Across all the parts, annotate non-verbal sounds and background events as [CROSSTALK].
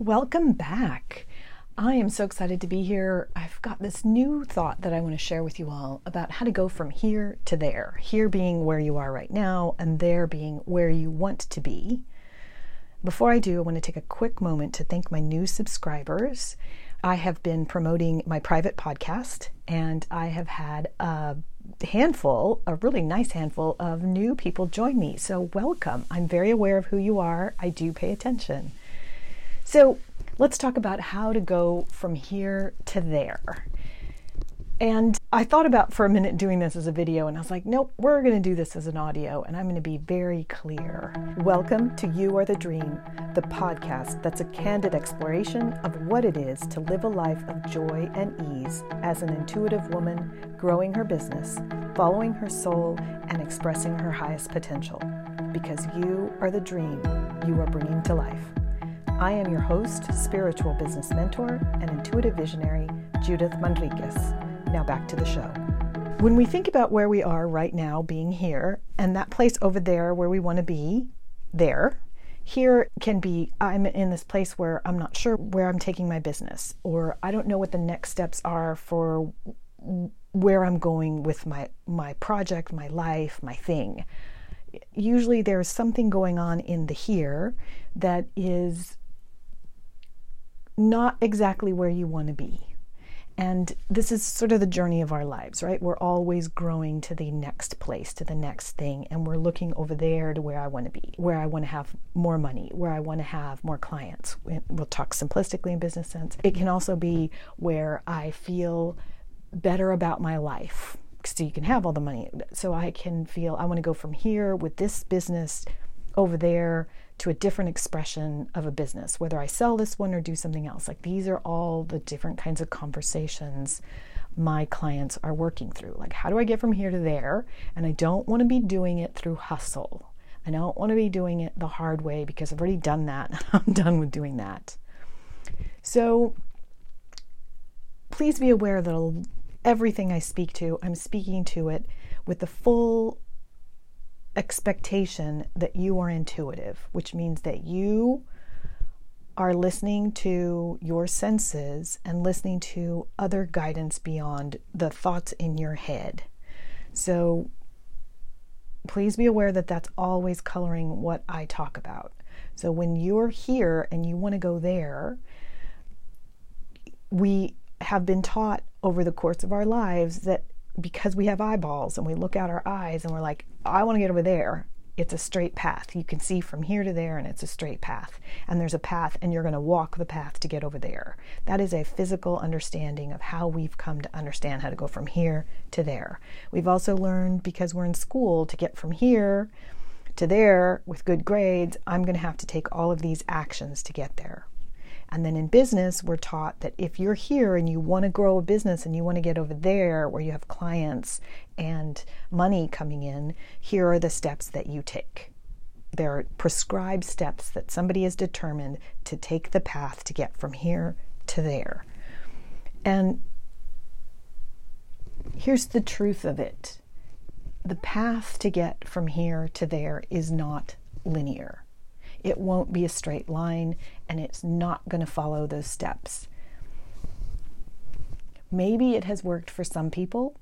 Welcome back. I am so excited to be here. I've got this new thought that I want to share with you all about how to go from here to there. Here being where you are right now, and there being where you want to be. Before I do, I want to take a quick moment to thank my new subscribers. I have been promoting my private podcast, and I have had a handful, a really nice handful of new people join me. So, welcome. I'm very aware of who you are. I do pay attention. So, let's talk about how to go from here to there. And I thought about for a minute doing this as a video, and I was like, nope, we're going to do this as an audio, and I'm going to be very clear. Welcome to You Are the Dream, the podcast that's a candid exploration of what it is to live a life of joy and ease as an intuitive woman growing her business, following her soul, and expressing her highest potential. Because you are the dream you are bringing to life. I am your host, spiritual business mentor, and intuitive visionary, Judith Manriquez. Now back to the show. When we think about where we are right now, being here, and that place over there where we want to be, there, here can be I'm in this place where I'm not sure where I'm taking my business, or I don't know what the next steps are for where I'm going with my my project, my life, my thing. Usually there's something going on in the here that is not exactly where you want to be. And this is sort of the journey of our lives, right? We're always growing to the next place, to the next thing, and we're looking over there to where I want to be, where I want to have more money, where I want to have more clients. We'll talk simplistically in business sense. It can also be where I feel better about my life. So you can have all the money. So I can feel I want to go from here with this business over there to a different expression of a business, whether I sell this one or do something else. Like these are all the different kinds of conversations my clients are working through. Like, how do I get from here to there? And I don't want to be doing it through hustle. I don't want to be doing it the hard way because I've already done that. [LAUGHS] I'm done with doing that. So please be aware that everything I speak to, I'm speaking to it with the full expectation that you are intuitive, which means that you are listening to your senses and listening to other guidance beyond the thoughts in your head. So please be aware that that's always coloring what I talk about. So when you're here and you want to go there, we have been taught over the course of our lives that because we have eyeballs and we look out our eyes and we're like, I want to get over there. It's a straight path. You can see from here to there, and it's a straight path. And there's a path, and you're going to walk the path to get over there. That is a physical understanding of how we've come to understand how to go from here to there. We've also learned because we're in school to get from here to there with good grades, I'm going to have to take all of these actions to get there. And then in business, we're taught that if you're here and you want to grow a business and you want to get over there where you have clients and money coming in, here are the steps that you take. There are prescribed steps that somebody has determined to take the path to get from here to there. And here's the truth of it the path to get from here to there is not linear. It won't be a straight line and it's not going to follow those steps. Maybe it has worked for some people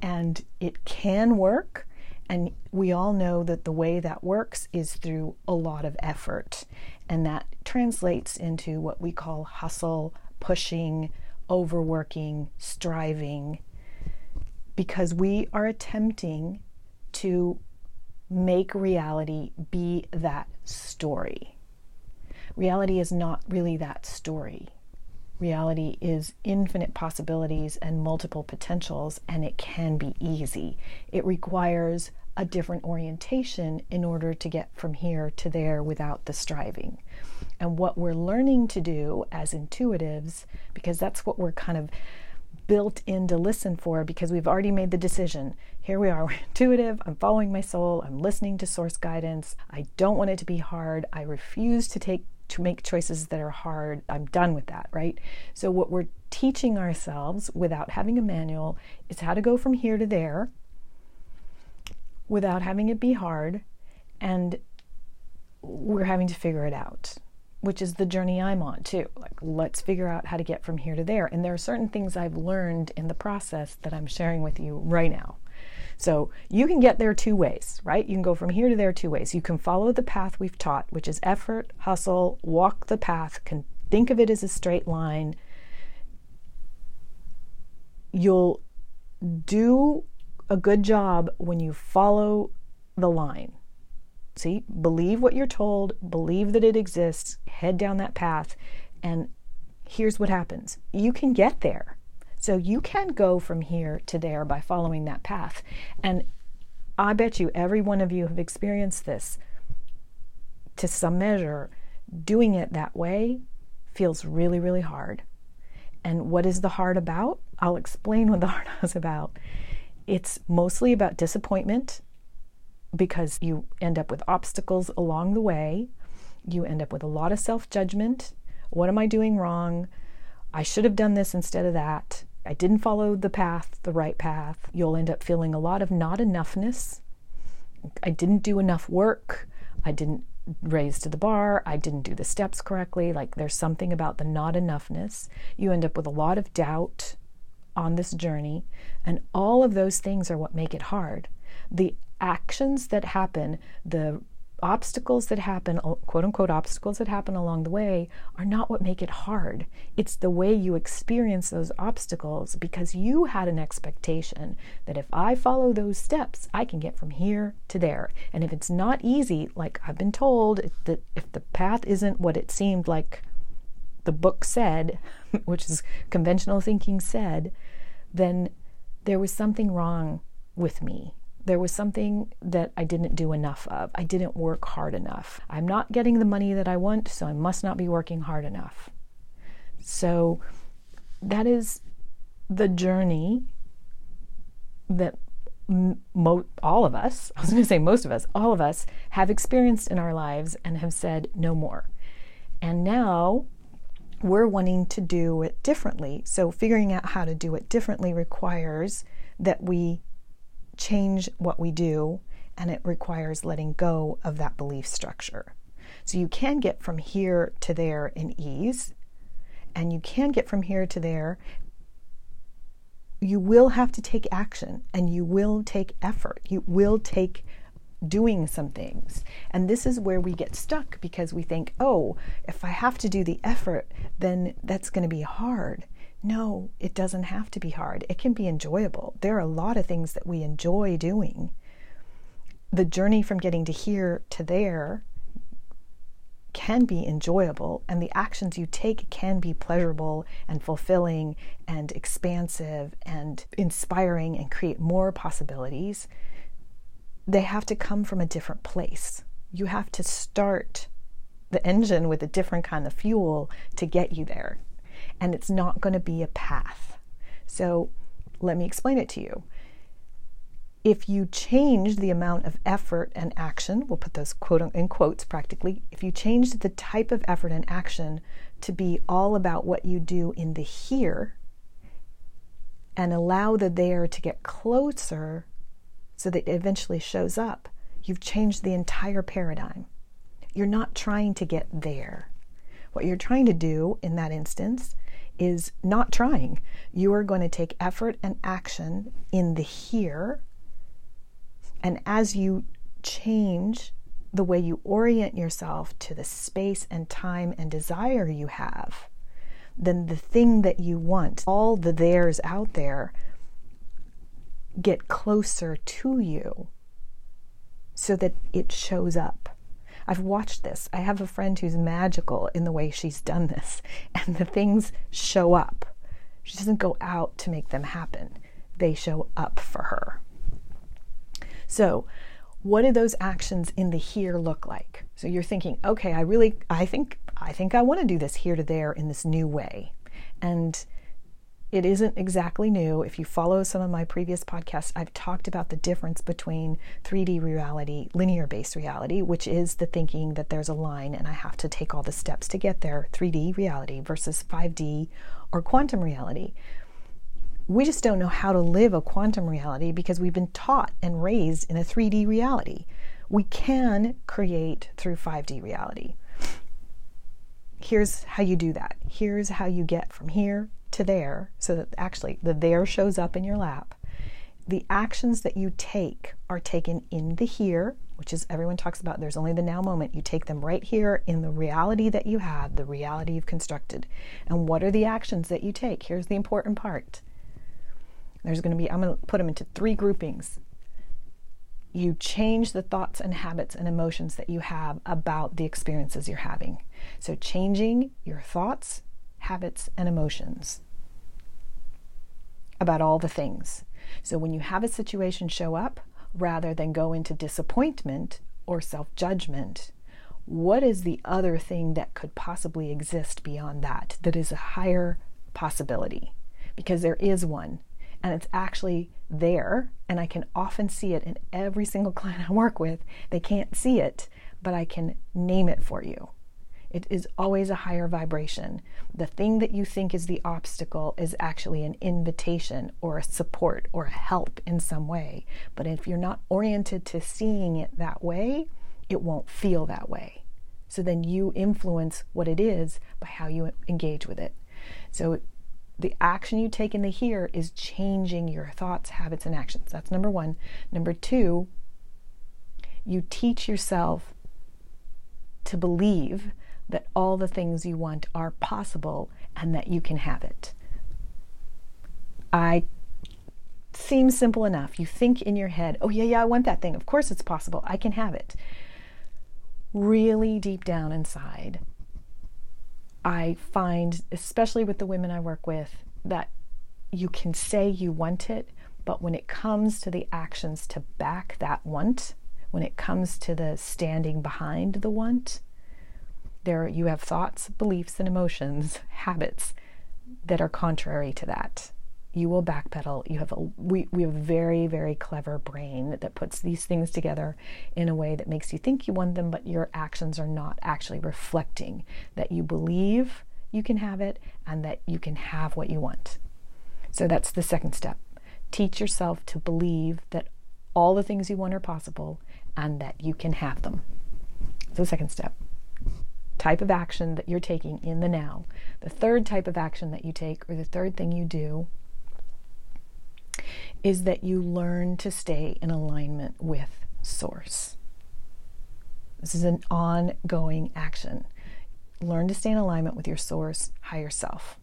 and it can work. And we all know that the way that works is through a lot of effort. And that translates into what we call hustle, pushing, overworking, striving, because we are attempting to make reality be that story. Reality is not really that story. Reality is infinite possibilities and multiple potentials, and it can be easy. It requires a different orientation in order to get from here to there without the striving. And what we're learning to do as intuitives, because that's what we're kind of built in to listen for because we've already made the decision. Here we are, we're [LAUGHS] intuitive, I'm following my soul, I'm listening to source guidance. I don't want it to be hard. I refuse to take to make choices that are hard. I'm done with that, right? So what we're teaching ourselves without having a manual is how to go from here to there without having it be hard and we're having to figure it out. Which is the journey I'm on too. Like, let's figure out how to get from here to there. And there are certain things I've learned in the process that I'm sharing with you right now. So you can get there two ways, right? You can go from here to there two ways. You can follow the path we've taught, which is effort, hustle, walk the path, can think of it as a straight line. You'll do a good job when you follow the line. See, believe what you're told, believe that it exists, head down that path, and here's what happens you can get there. So you can go from here to there by following that path. And I bet you every one of you have experienced this to some measure. Doing it that way feels really, really hard. And what is the hard about? I'll explain what the [LAUGHS] hard is about. It's mostly about disappointment because you end up with obstacles along the way. You end up with a lot of self judgment. What am I doing wrong? I should have done this instead of that. I didn't follow the path, the right path. You'll end up feeling a lot of not enoughness. I didn't do enough work. I didn't raise to the bar. I didn't do the steps correctly. Like there's something about the not enoughness. You end up with a lot of doubt on this journey. And all of those things are what make it hard. The actions that happen, the obstacles that happen, quote unquote obstacles that happen along the way, are not what make it hard. It's the way you experience those obstacles because you had an expectation that if I follow those steps, I can get from here to there. And if it's not easy, like I've been told, that if the path isn't what it seemed like the book said, [LAUGHS] which is conventional thinking said, then there was something wrong with me there was something that I didn't do enough of. I didn't work hard enough. I'm not getting the money that I want, so I must not be working hard enough. So that is the journey that mo- all of us, [LAUGHS] I was going to say most of us, all of us have experienced in our lives and have said no more. And now we're wanting to do it differently. So figuring out how to do it differently requires that we change what we do, and it requires letting go of that belief structure. So you can get from here to there in ease, and you can get from here to there. You will have to take action and you will take effort. You will take doing some things. And this is where we get stuck because we think, oh, if I have to do the effort, then that's going to be hard. No, it doesn't have to be hard. It can be enjoyable. There are a lot of things that we enjoy doing. The journey from getting to here to there can be enjoyable, and the actions you take can be pleasurable and fulfilling and expansive and inspiring and create more possibilities. They have to come from a different place. You have to start the engine with a different kind of fuel to get you there and it's not going to be a path. So let me explain it to you. If you change the amount of effort and action, we'll put those quote in quotes practically, if you change the type of effort and action to be all about what you do in the here and allow the there to get closer so that it eventually shows up, you've changed the entire paradigm. You're not trying to get there. What you're trying to do in that instance is not trying. You are going to take effort and action in the here. And as you change the way you orient yourself to the space and time and desire you have, then the thing that you want, all the theirs out there, get closer to you so that it shows up. I've watched this. I have a friend who's magical in the way she's done this, [LAUGHS] and the things show up. She doesn't go out to make them happen, they show up for her. So, what do those actions in the here look like? So you're thinking, okay, I really I think I think I want to do this here to there in this new way. And it isn't exactly new. If you follow some of my previous podcasts, I've talked about the difference between 3D reality, linear based reality, which is the thinking that there's a line and I have to take all the steps to get there, 3D reality versus 5D or quantum reality. We just don't know how to live a quantum reality because we've been taught and raised in a 3D reality. We can create through 5D reality. here's how you do that. Here's how you get from here to there so that actually the there shows up in your lap. The actions that you take are taken in the here, which is everyone talks about there's only the now moment. You take them right here in the reality that you have, the reality you've constructed. And what are the actions that you take? Here's the important part. There's going to be, I'm going to put them into three groupings. You change the thoughts and habits and emotions that you have about the experiences you're having. So, changing your thoughts, habits, and emotions about all the things. So, when you have a situation show up, rather than go into disappointment or self judgment, what is the other thing that could possibly exist beyond that that is a higher possibility? Because there is one, and it's actually there, and I can often see it in every single [LAUGHS] client I work with. They can't see it, but I can name it for you. It is always a higher vibration. The thing that you think is the obstacle is actually an invitation or a support or a help in some way. But if you're not oriented to seeing it that way, it won't feel that way. So then you influence what it is by how you engage with it. So the action you take in the here is changing your thoughts, habits, and actions. That's number one. Number two, you teach yourself to believe that all the things you want are possible and that you can have it. I seems simple enough. You think in your head, "Oh yeah, yeah, I want that thing. Of course it's possible. I can have it." Really deep down inside, I find especially with the women I work with that you can say you want it, but when it comes to the actions to back that want, when it comes to the standing behind the want, there you have thoughts, beliefs, and emotions, [LAUGHS] habits that are contrary to that. You will backpedal. You have a we, we have a very, very clever brain that puts these things together in a way that makes you think you want them, but your actions are not actually reflecting that you believe you can have it and that you can have what you want. So that's the second step. Teach yourself to believe that all the things you want are possible and that you can have them. So, second step type of action that you're taking in the now. The third type of action that you take, or the third thing you do, is that you learn to stay in alignment with Source. This is an ongoing action. Learn to stay in alignment with your Source, higher self.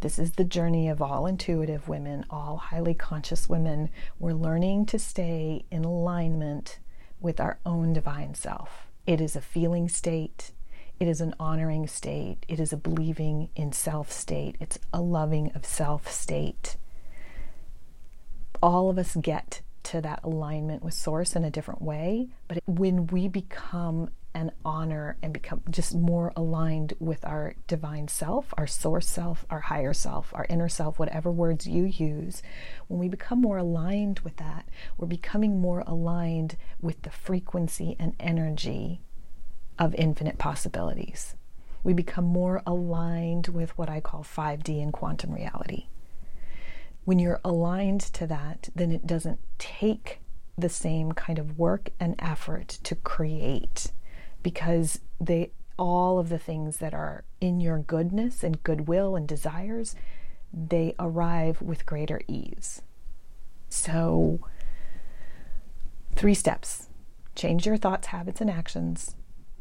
This is the journey of all intuitive women, all highly conscious women. We're learning to stay in alignment with our own divine self. It is a feeling state, it is an honoring state. It is a believing in self state. It's a loving of self state. All of us get to that alignment with Source in a different way, but when we become an honor and become just more aligned with our divine self, our source self, our higher self, our inner self, whatever words you use, when we become more aligned with that, we're becoming more aligned with the frequency and energy of infinite possibilities. We become more aligned with what I call 5D and quantum reality. When you're aligned to that, then it doesn't take the same kind of work and effort to create because they all of the things that are in your goodness and goodwill and desires they arrive with greater ease. So, three steps change your thoughts, habits, and actions,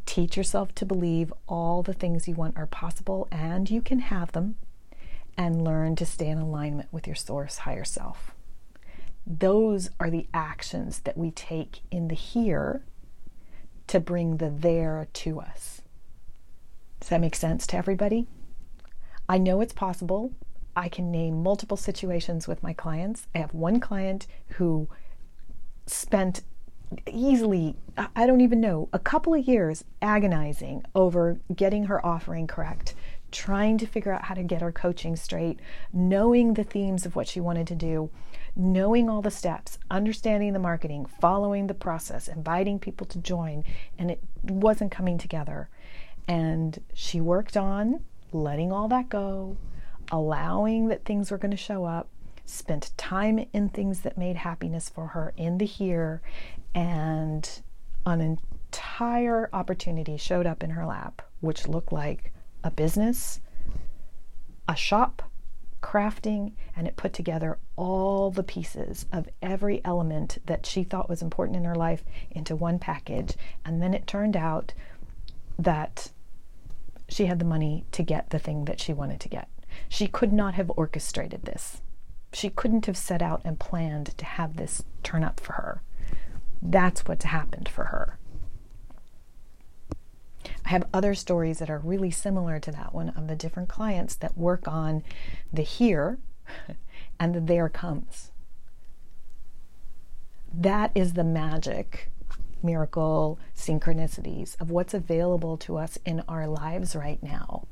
Teach yourself to believe all the things you want are possible and you can have them, and learn to stay in alignment with your source higher self. Those are the actions that we take in the here to bring the there to us. Does that make sense to everybody? I know it's possible. I can name multiple situations with my clients. I have one client who spent easily, I don't even know, a couple of years agonizing over getting her offering correct, trying to figure out how to get her coaching straight, knowing the themes of what she wanted to do, knowing all the steps, understanding the marketing, following the process, inviting people to join, and it wasn't coming together. And she worked on letting all that go, allowing that things were going to show up, spent time in things that made happiness for her in the here, and an entire opportunity showed up in her lap, which looked like a business, a shop, crafting, and it put together all the pieces of every element that she thought was important in her life into one package. And then it turned out that she had the money to get the thing that she wanted to get. She could not have orchestrated this. She couldn't have set out and planned to have this turn up for her. That's what's happened for her. I have other stories that are really similar to that one of the different clients that work on the here [LAUGHS] and the there comes. That is the magic, miracle, synchronicities of what's available to us in our lives right now.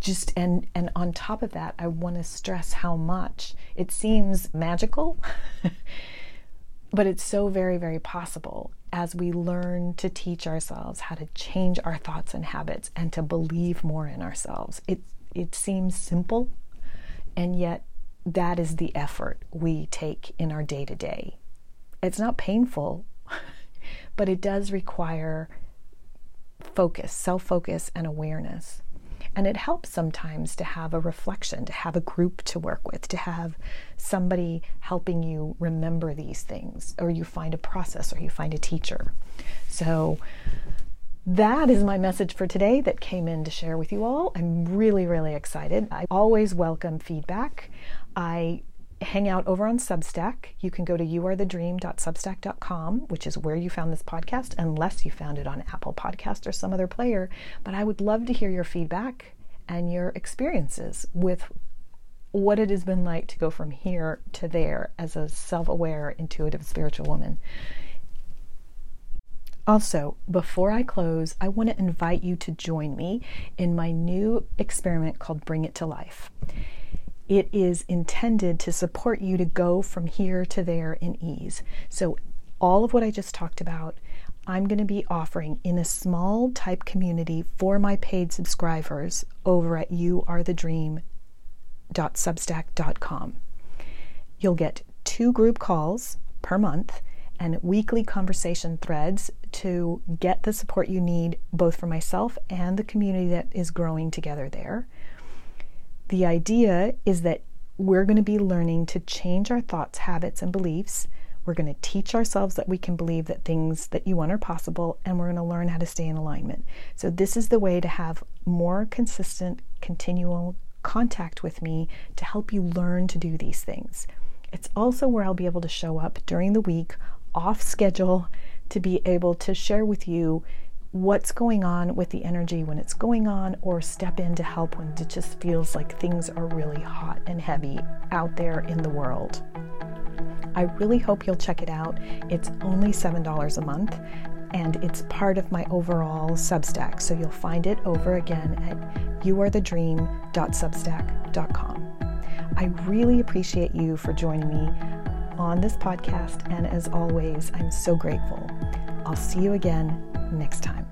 Just and and on top of that, I want to stress how much it seems magical, [LAUGHS] but it's so very very possible as we learn to teach ourselves how to change our thoughts and habits and to believe more in ourselves. It it seems simple, and yet that is the effort we take in our day to day. It's not painful, [LAUGHS] but it does require focus, self focus, and awareness. And it helps sometimes to have a reflection, to have a group to work with, to have somebody helping you remember these things, or you find a process, or you find a teacher. So, that is my message for today that came in to share with you all. I'm really, really excited. I always welcome feedback. I hang out over on Substack. You can go to youarethedream.substack.com, which is where you found this podcast, unless you found it on Apple Podcast or some other player. But I would love to hear your feedback and your experiences with what it has been like to go from here to there as a self aware, intuitive, spiritual woman. Also, before I close, I want to invite you to join me in my new experiment called Bring It to Life. It is intended to support you to go from here to there in ease. So, all of what I just talked about, I'm going to be offering in a small type community for my paid subscribers over at youarethedream.substack.com. You'll get two group calls per month and weekly conversation threads to get the support you need both for myself and the community that is growing together there. The idea is that we're going to be learning to change our thoughts, habits, and beliefs. We're going to teach ourselves that we can believe that things that you want are possible, and we're going to learn how to stay in alignment. So, this is the way to have more consistent, continual contact with me to help you learn to do these things. It's also where I'll be able to show up during the week off schedule to be able to share with you what's going on with the energy when it's going on, or step in to help when it just feels like things are really hot and heavy out there in the world. I really hope you'll check it out. It's only $7 a month and it's part of my overall Substack. So you'll find it over again at youarethedream.substack.com. I really appreciate you for joining me on this podcast, and as always, I'm so grateful. I'll see you again next time.